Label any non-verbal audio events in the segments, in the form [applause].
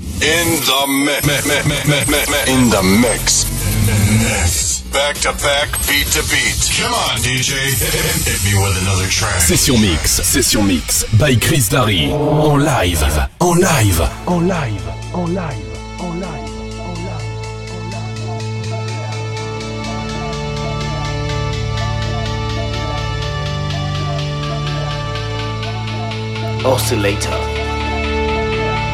In the mix. In the mix. Mix. Back to back, beat to beat. Come on, DJ. Hit me with another track. Session Mix. Session Mix. By Kriss Darry. En live. En live. En live. En live. En live. Oscillator.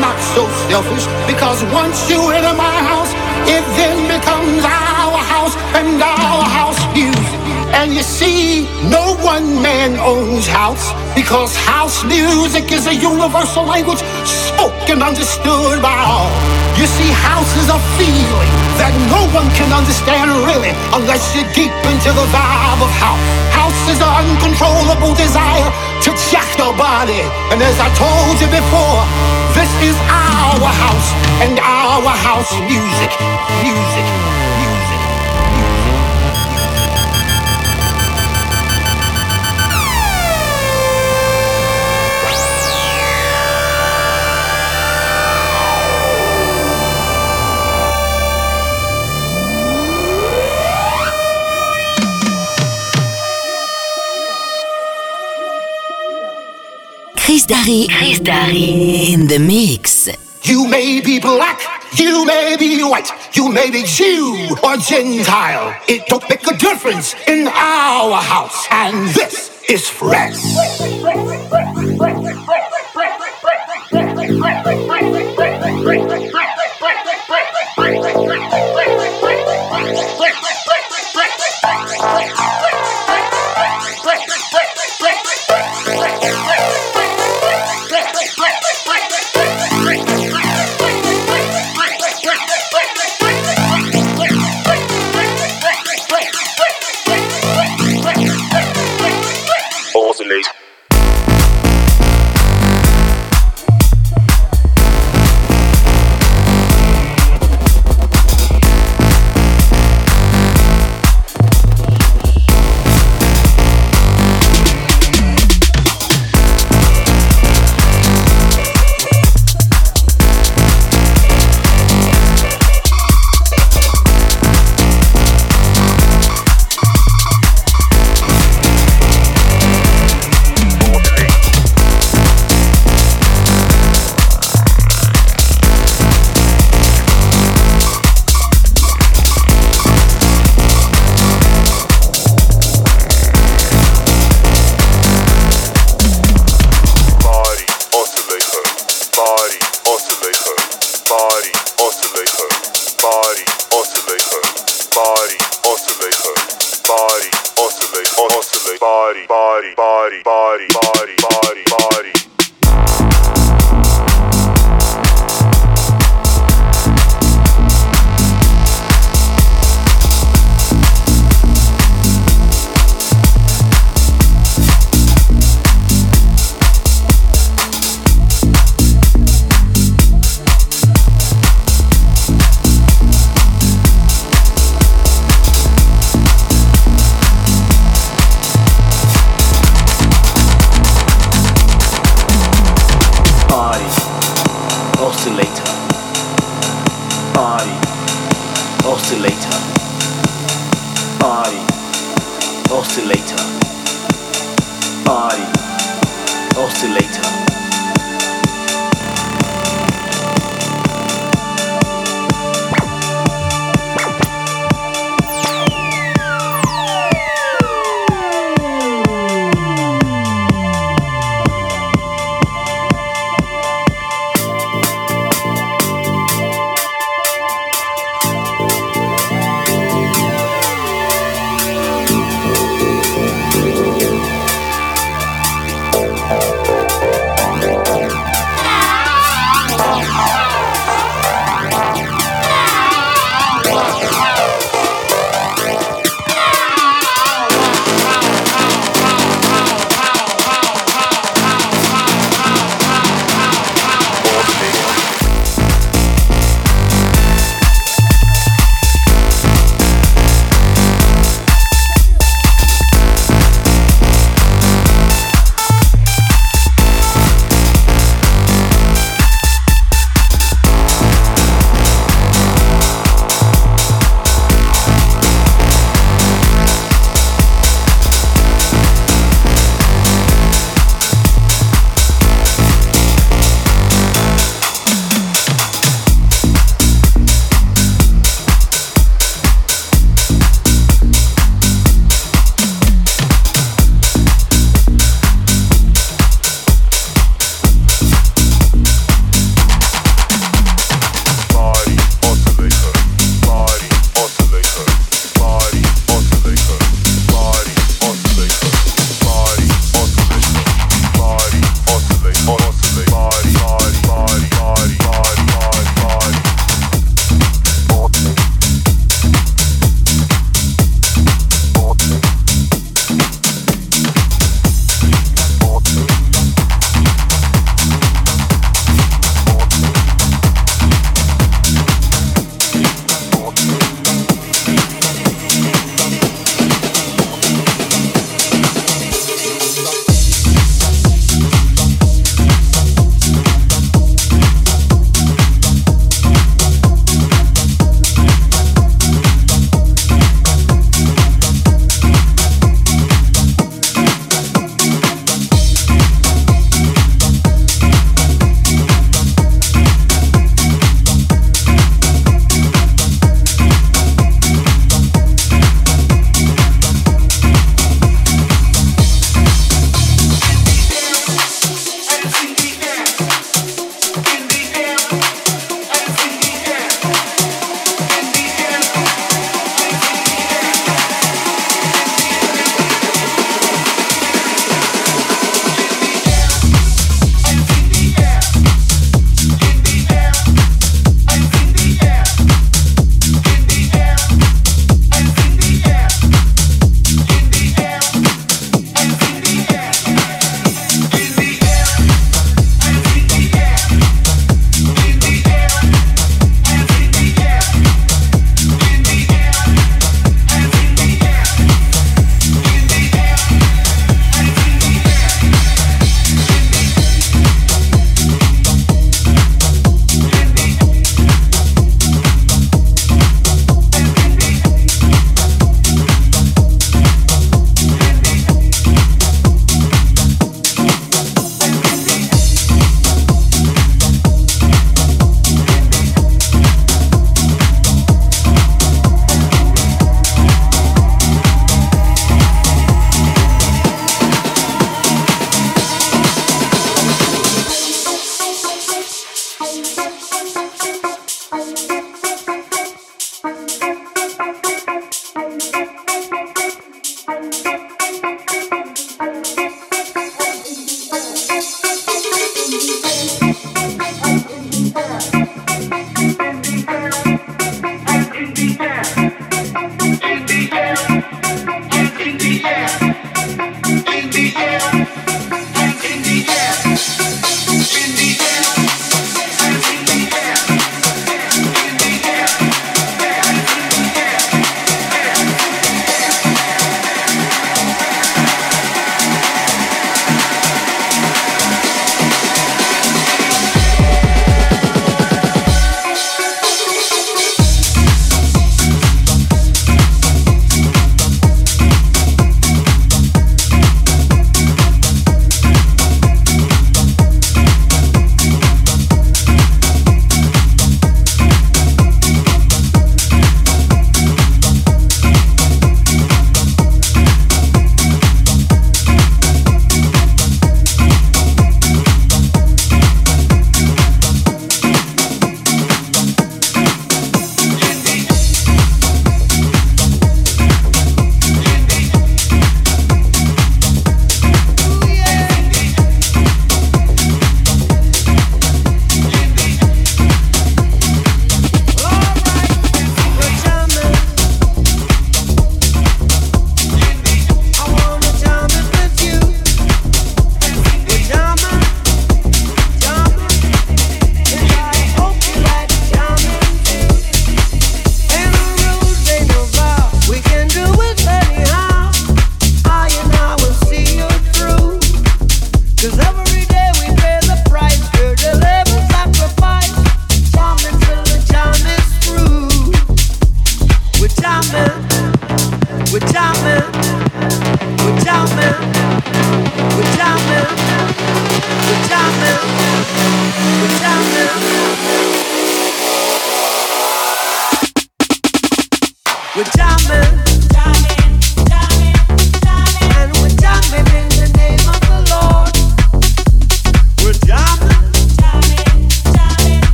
Not so selfish because once you enter my house, it then becomes our house and our house music. And you see, no one man owns house because house music is a universal language spoken, understood by all. You see, house is a feeling that no one can understand really unless you're deep into the vibe of house. House is an uncontrollable desire to jack your body. And as I told you before, this is our house and our house music. Music. Kriss Darry. Kriss Darry. In the mix. You may be black, you may be white, you may be Jew or Gentile. It don't make a difference in our house. And this is fresh. [laughs]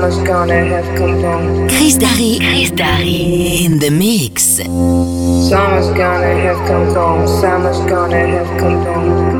mama's gonna have come home. Chris Darry. Chris Darry. In the mix. Summer's gonna have come home. Summer's gonna have come home.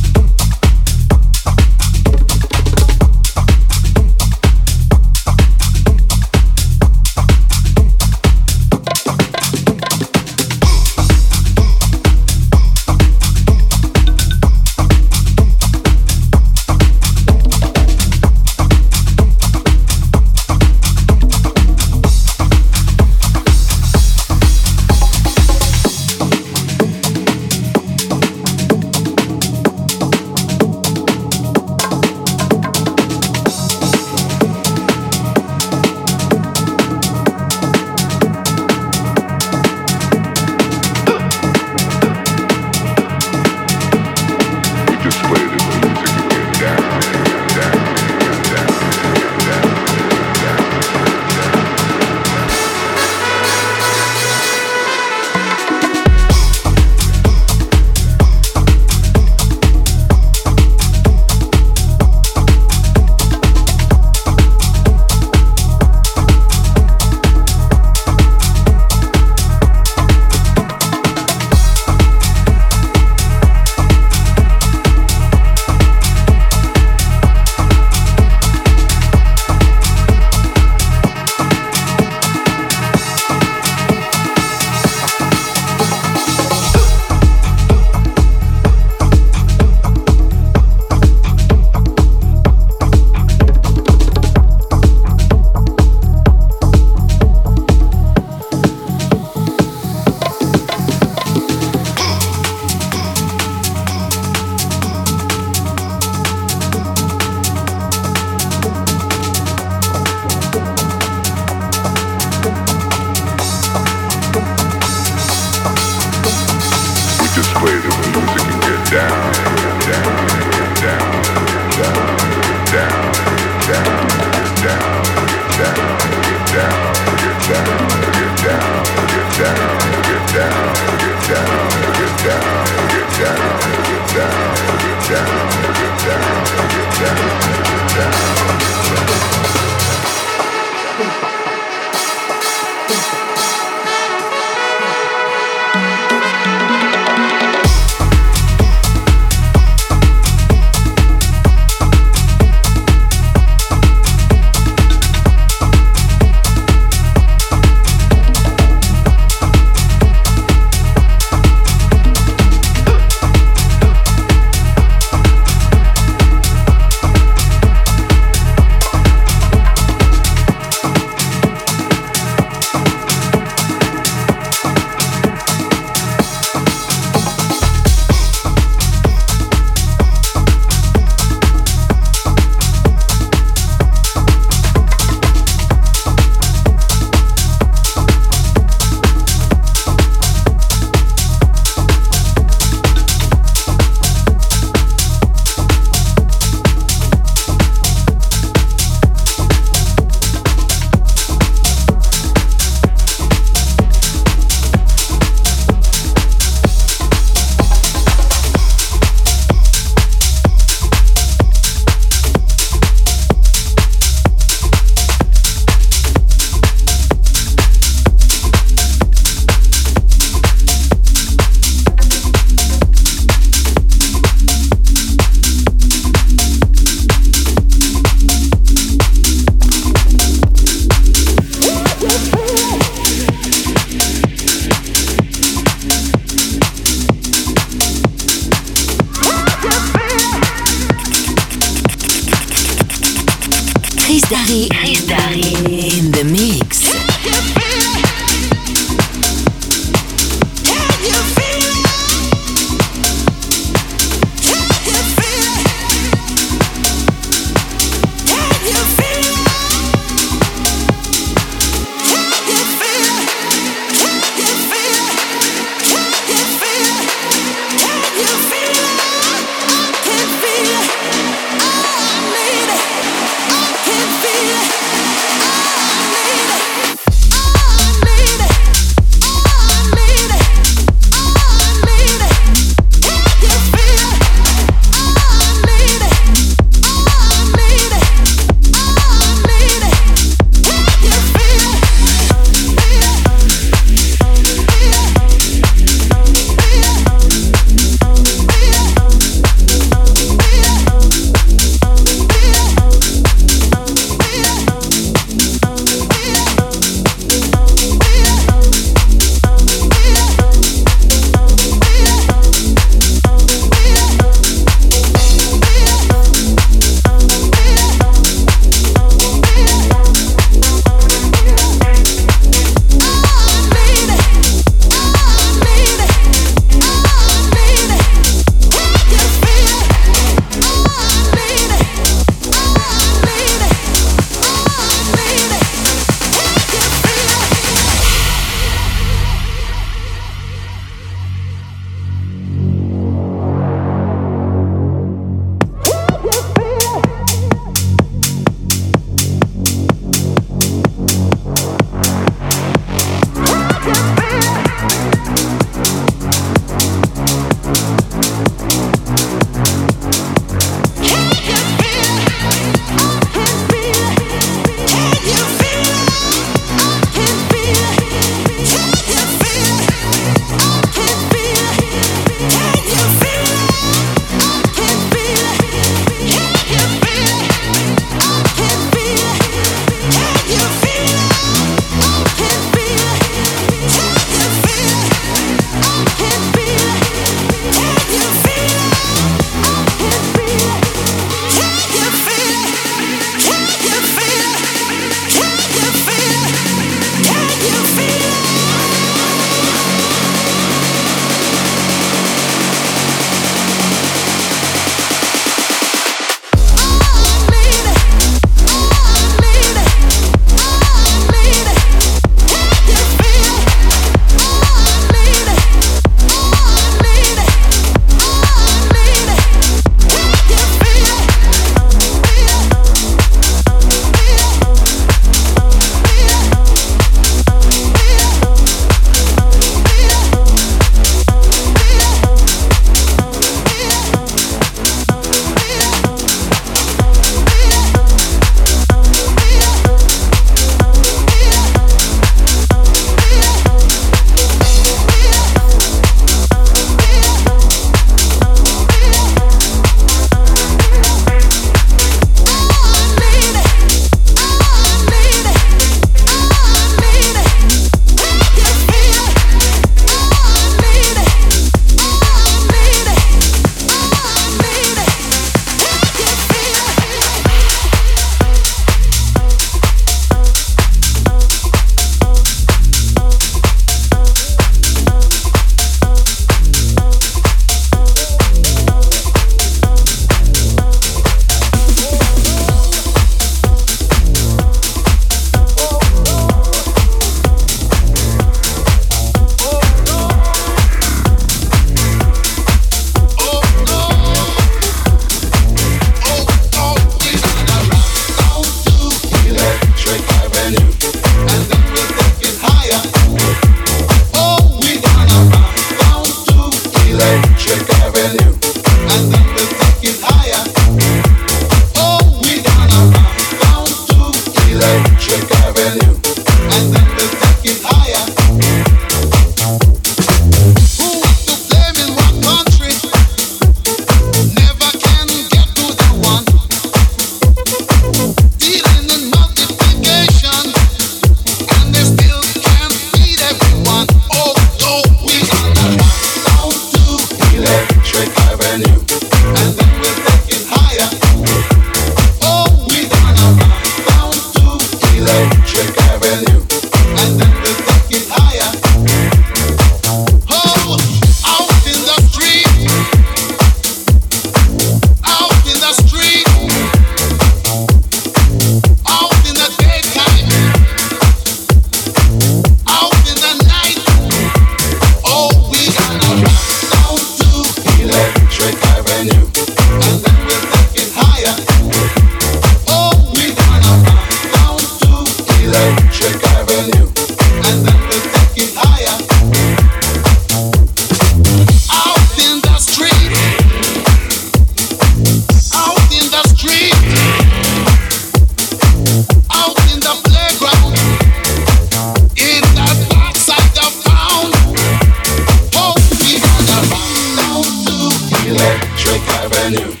New.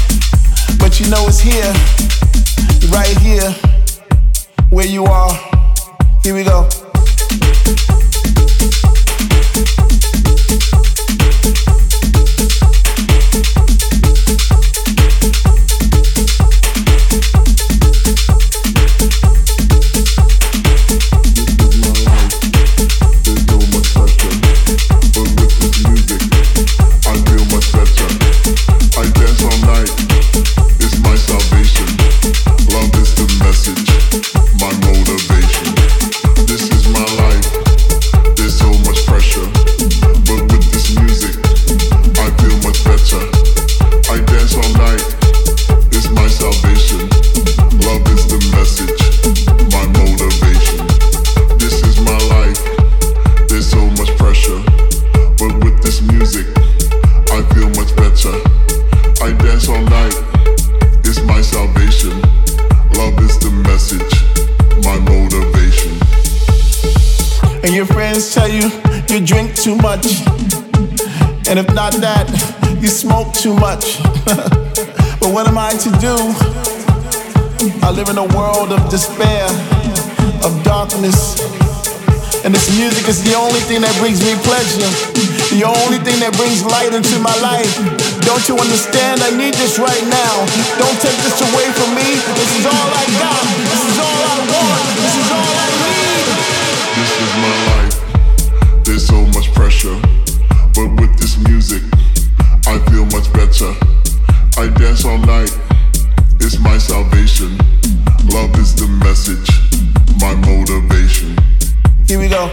But you know it's here, right here, where you are. Here we go. that. You smoke too much. [laughs] but what am I to do? I live in a world of despair, of darkness. And this music is the only thing that brings me pleasure. The only thing that brings light into my life. Don't you understand? I need this right now. Don't take this away from me. This is all I got. Love is the message, my motivation. Here we go.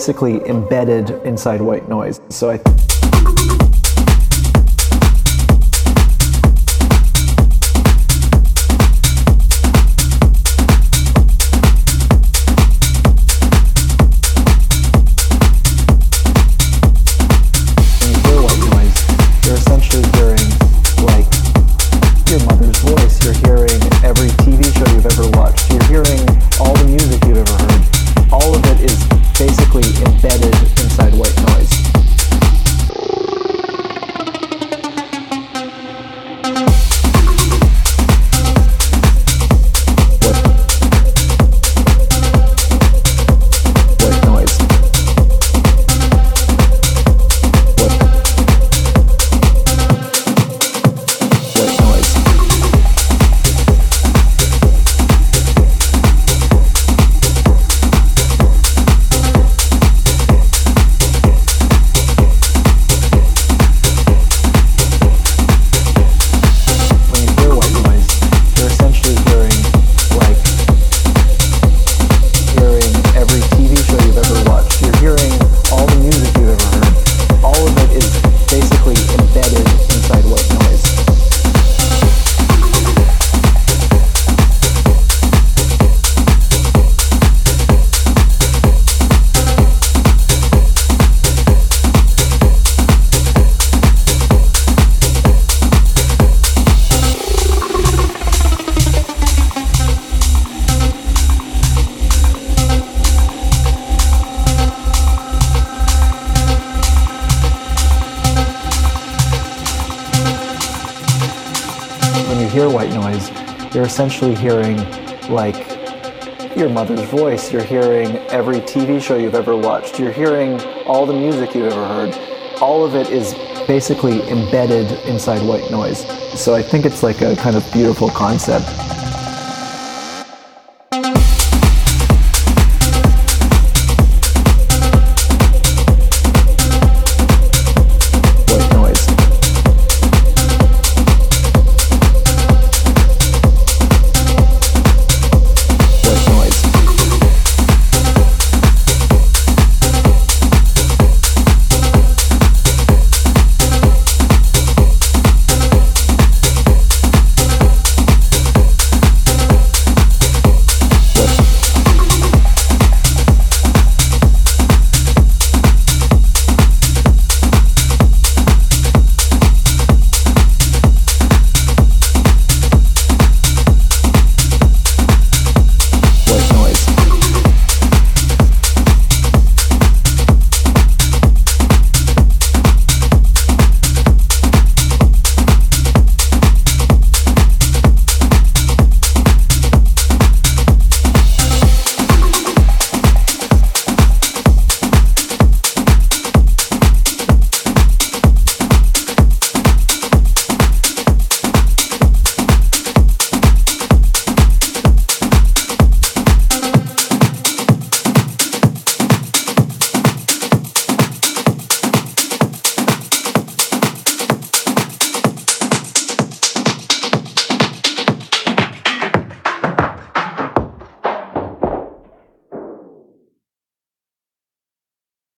basically embedded inside white noise. So I. essentially hearing like your mother's voice, you're hearing every TV show you've ever watched, you're hearing all the music you've ever heard. All of it is basically embedded inside white noise. So I think it's like a kind of beautiful concept.